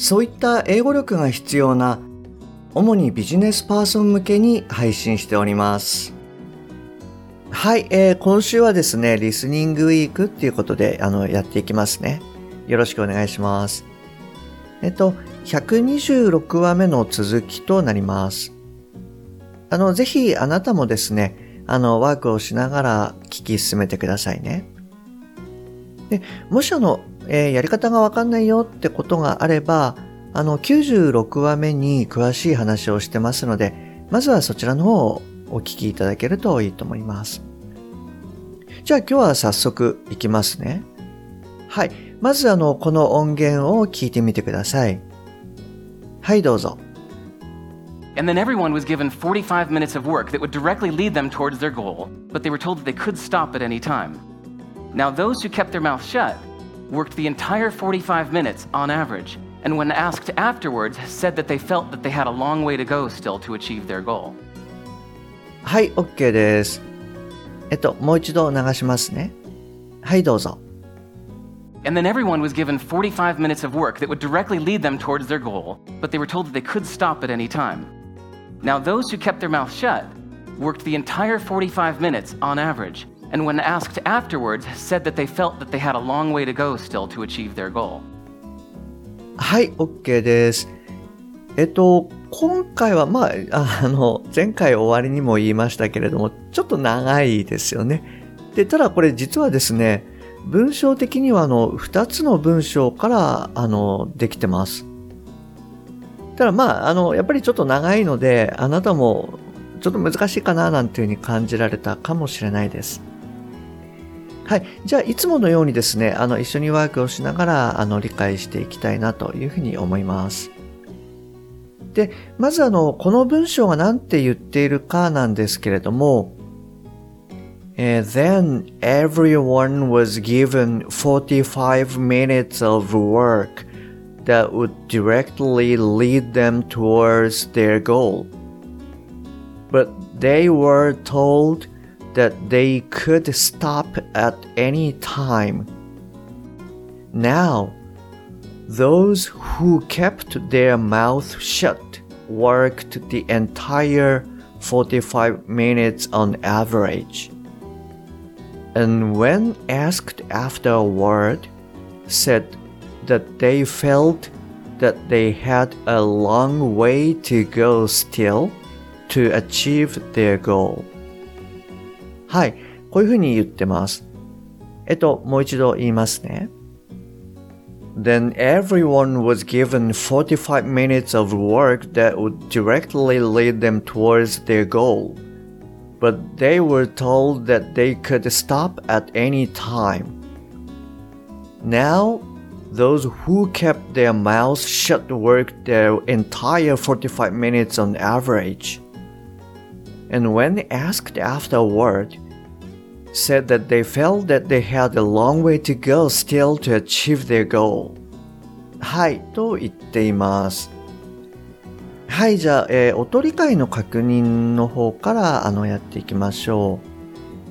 そういった英語力が必要な主にビジネスパーソン向けに配信しております。はい、えー、今週はですねリスニングウィークっていうことであのやっていきますね。よろしくお願いします。えっと126話目の続きとなります。あのぜひあなたもですねあの、ワークをしながら聞き進めてくださいね。で、もしあの、えー、やり方がわかんないよってことがあれば、あの、96話目に詳しい話をしてますので、まずはそちらの方をお聞きいただけるといいと思います。じゃあ今日は早速いきますね。はい。まずあの、この音源を聞いてみてください。はい、どうぞ。And then everyone was given 45 minutes of work that would directly lead them towards their goal, but they were told that they could stop at any time. Now, those who kept their mouth shut worked the entire 45 minutes on average, and when asked afterwards, said that they felt that they had a long way to go still to achieve their goal. はい、OK です。えっと、もう一度流しますね。はい、どうぞ。And then everyone was given 45 minutes of work that would directly lead them towards their goal, but they were told that they could stop at any time. Now, those who kept their mouth shut worked the entire 45 minutes on average, and when asked afterwards, said that they felt that they had a long way to go still to achieve their goal. はい、OK です。えっと、今回は、まあ、あの、前回終わりにも言いましたけれども、ちょっと長いですよね。で、ただこれ実はですね、文章的にはあの、2つの文章から、あの、できてます。ただまあ、あの、やっぱりちょっと長いので、あなたもちょっと難しいかななんていうふうに感じられたかもしれないです。はい。じゃあ、いつものようにですね、あの、一緒にワークをしながら、あの、理解していきたいなというふうに思います。で、まずあの、この文章が何て言っているかなんですけれども、Uh, then everyone was given 45 minutes of work that would directly lead them towards their goal. But they were told that they could stop at any time. Now, those who kept their mouth shut worked the entire 45 minutes on average. And when asked afterward, said that they felt that they had a long way to go still to achieve their goal. はい。こういうふうに言ってます。えっと、もう一度言いますね。Then everyone was given 45 minutes of work that would directly lead them towards their goal. But they were told that they could stop at any time. Now those who kept their mouths shut worked their entire 45 minutes on average. And when asked afterward, said that they felt that they had a long way to go still to achieve their goal. はい、と言っています。はい、じゃあ、えー、音理解の確認の方からあのやっていきましょ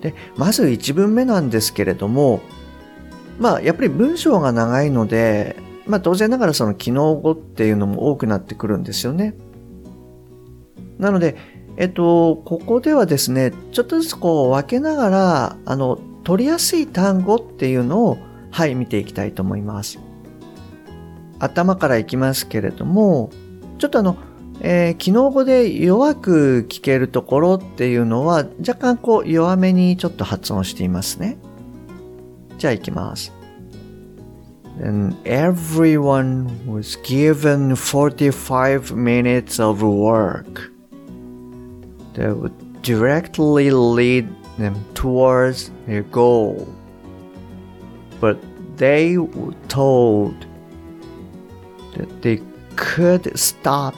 う。で、まず1文目なんですけれども、まあ、やっぱり文章が長いので、まあ当然ながらその機能語っていうのも多くなってくるんですよね。なので、えっと、ここではですね、ちょっとずつこう分けながら、あの、取りやすい単語っていうのを、はい、見ていきたいと思います。頭からいきますけれども、ちょっとあの、えー、機能語で弱く聞けるところっていうのは、若干こう弱めにちょっと発音していますね。じゃあ行きます。And everyone was given 45 minutes of work that would directly lead them towards their goal. But they were told that they could stop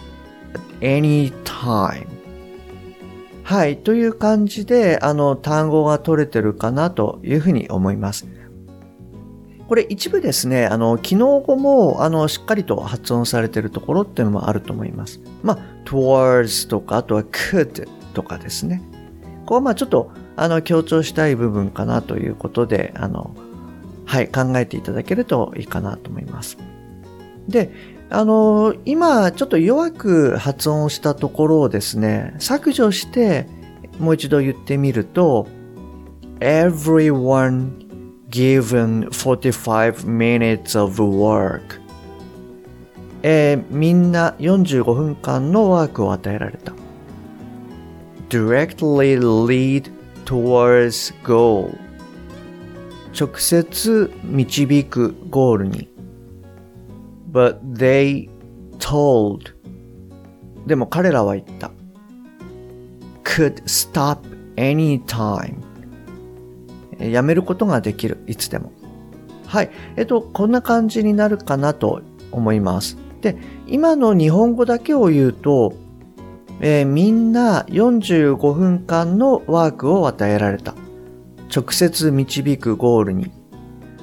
at any time. はい。という感じで、あの、単語が取れてるかなというふうに思います。これ一部ですね、あの、機能語も、あの、しっかりと発音されてるところっていうのもあると思います。まあ、towards とか、あとは could とかですね。ここはまあちょっと、あの、強調したい部分かなということで、あの、はい、考えていただけるといいかなと思います。で、あの、今、ちょっと弱く発音したところをですね、削除して、もう一度言ってみると、everyone given 45 minutes of work えー、みんな45分間のワークを与えられた directly lead towards goal 直接導くゴールに but they told でも彼らは言った could stop anytime やめることができる。いつでも。はい。えっと、こんな感じになるかなと思います。で、今の日本語だけを言うと、えー、みんな45分間のワークを与えられた。直接導くゴールに。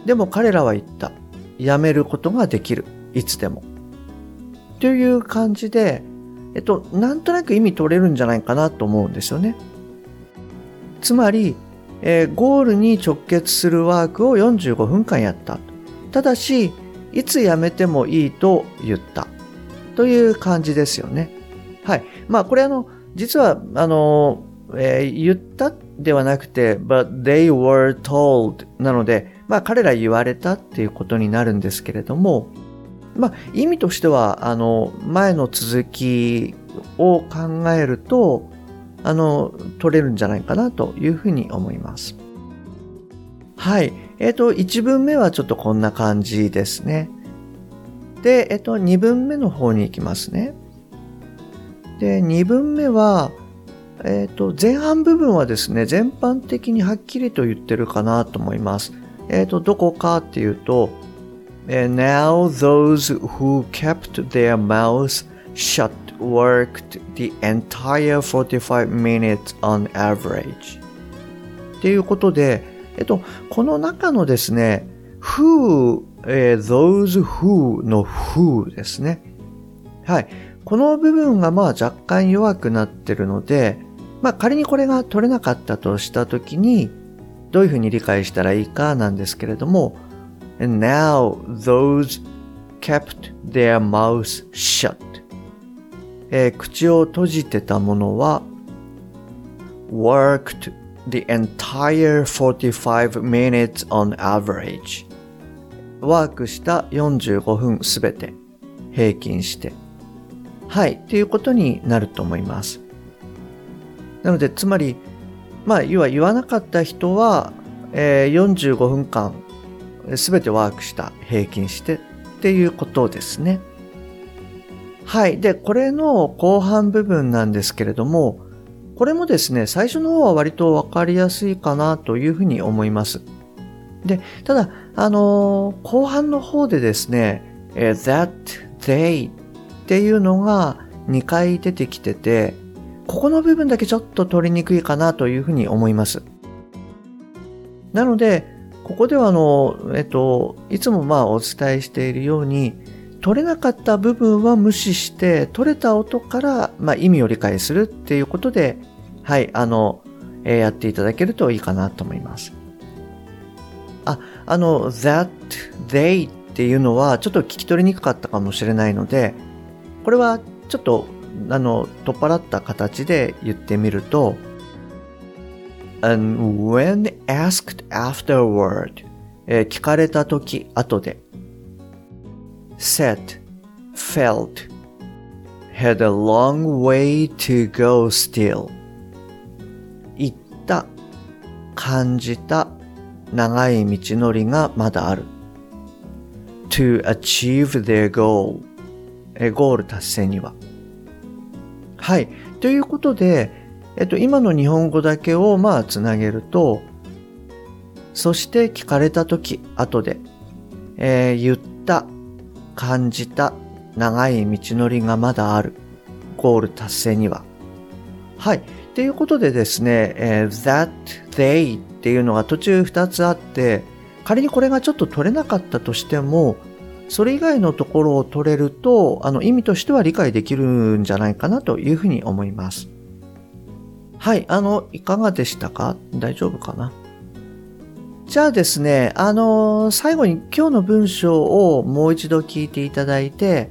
でも彼らは言った。やめることができる。いつでも。という感じで、えっと、なんとなく意味取れるんじゃないかなと思うんですよね。つまり、えー、ゴールに直結するワークを45分間やった。ただし、いつやめてもいいと言った。という感じですよね。はい。まあ、これあの、実は、あの、えー、言ったではなくて、but they were told なので、まあ、彼ら言われたっていうことになるんですけれども、まあ、意味としては、あの、前の続きを考えると、あの、取れるんじゃないかなというふうに思います。はい。えっ、ー、と、1文目はちょっとこんな感じですね。で、えっ、ー、と、2文目の方に行きますね。で、2文目は、え、ー、と、前半部分はですね、全般的にはっきりと言ってるかなと思います。えっ、と、どこかっていうと、Now those who kept their mouths shut worked the entire 45 minutes on average. っていうことで、えっと、この中のですね、who, えー、those who の who ですね。はい。この部分がまあ若干弱くなってるので、まあ仮にこれが取れなかったとしたときに、どういうふうに理解したらいいかなんですけれども、And now those kept their mouths shut. えー、口を閉じてたものは worked the entire 45 minutes on average ワークした45分すべて平均してはいっていうことになると思いますなのでつまりまあ要は言わなかった人は、えー、45分間すべてワークした平均してっていうことですね。はい。で、これの後半部分なんですけれども、これもですね、最初の方は割とわかりやすいかなというふうに思います。で、ただ、あのー、後半の方でですね、え that, they っていうのが2回出てきてて、ここの部分だけちょっと取りにくいかなというふうに思います。なので、ここではあの、えっと、いつもまあお伝えしているように、取れなかった部分は無視して、取れた音から、まあ、意味を理解するっていうことで、はい、あの、えー、やっていただけるといいかなと思います。あ、あの、that, they っていうのはちょっと聞き取りにくかったかもしれないので、これはちょっと、あの、取っ払った形で言ってみると、and when asked afterward、えー、聞かれた時、後で、said, felt, had a long way to go still. 言った、感じた、長い道のりがまだある。to achieve their goal. えゴール達成には。はい。ということで、えっと、今の日本語だけをまあつなげると、そして聞かれたとき、後で、えー、言った、感じた、長い道のりがまだある。ゴール達成には。はい。ということでですね、えー、that, they っていうのが途中2つあって、仮にこれがちょっと取れなかったとしても、それ以外のところを取れると、あの意味としては理解できるんじゃないかなというふうに思います。はい、あの、いかがでしたか？大丈夫かな？じゃあですね、あの最後に今日の文章をもう一度聞いていただいて、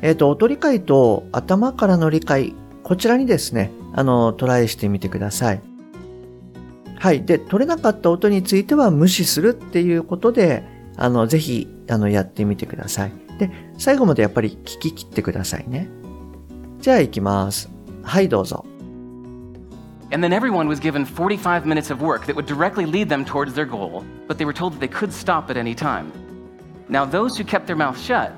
えっ、ー、と、音理解と頭からの理解、こちらにですね、あの、トライしてみてください。はい。で、取れなかった音については無視するっていうことで、あの、ぜひ、あの、やってみてください。で、最後までやっぱり聞き切ってくださいね。じゃあ行きます。はい、どうぞ。And then everyone was given 45 minutes of work that would directly lead them towards their goal, but they were told that they could stop at any time. Now, those who kept their mouth shut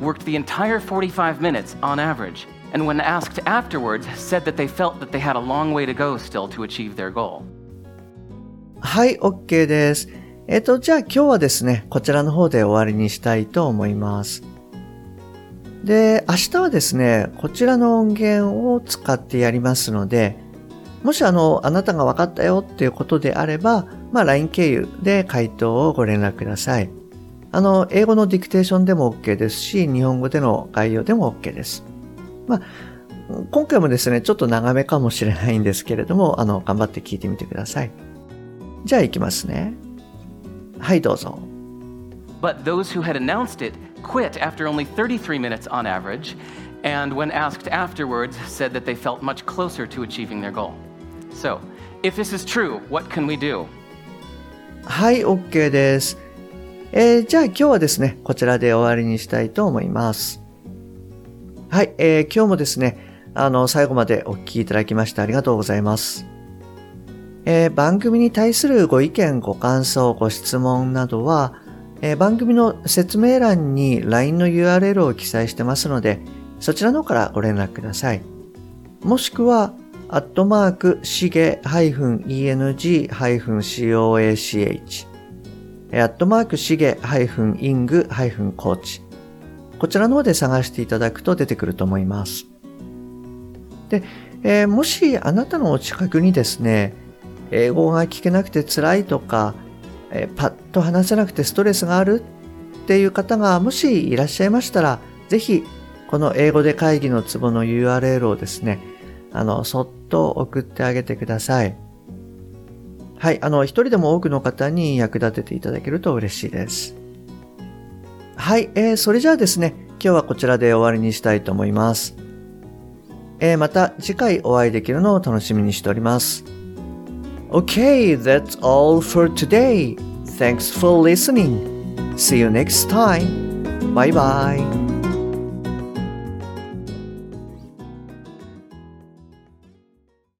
worked the entire 45 minutes on average, and when asked afterwards, said that they felt that they had a long way to go still to achieve their goal. はい、OK です。えっ、ー、と、じゃあ今日はですね、こちらの方で終わりにしたいと思います。で、明日はですね、こちらの音源を使ってやりますので、もしあの、あなたが分かったよっていうことであれば、まあ LINE 経由で回答をご連絡ください。あの、英語のディクテーションでも OK ですし、日本語での概要でも OK です。まあ、今回もですね、ちょっと長めかもしれないんですけれども、あの、頑張って聞いてみてください。じゃあ行きますね。はい、どうぞ。But those who had announced it quit after only 33 minutes on average, and when asked afterwards, said that they felt much closer to achieving their goal. So, if this is true, what can we do? はい、OK です。えー、じゃあ今日はですね、こちらで終わりにしたいと思います。はい、えー、今日もですね、あの、最後までお聞きいただきましてありがとうございます。えー、番組に対するご意見、ご感想、ご質問などは、えー、番組の説明欄に LINE の URL を記載してますので、そちらの方からご連絡ください。もしくは、アットマーク、しげ -eng-coach、アットマーク、しげ -ing-coach。こちらの方で探していただくと出てくると思います。で、えー、もしあなたのお近くにですね、英語が聞けなくて辛いとか、えー、パッと話せなくてストレスがあるっていう方がもしいらっしゃいましたら、ぜひこの英語で会議のツボの URL をですね、あの、そっと送ってあげてください。はい、あの、一人でも多くの方に役立てていただけると嬉しいです。はい、えー、それじゃあですね、今日はこちらで終わりにしたいと思います。えー、また次回お会いできるのを楽しみにしております。Okay, that's all for today. Thanks for listening. See you next time. Bye bye.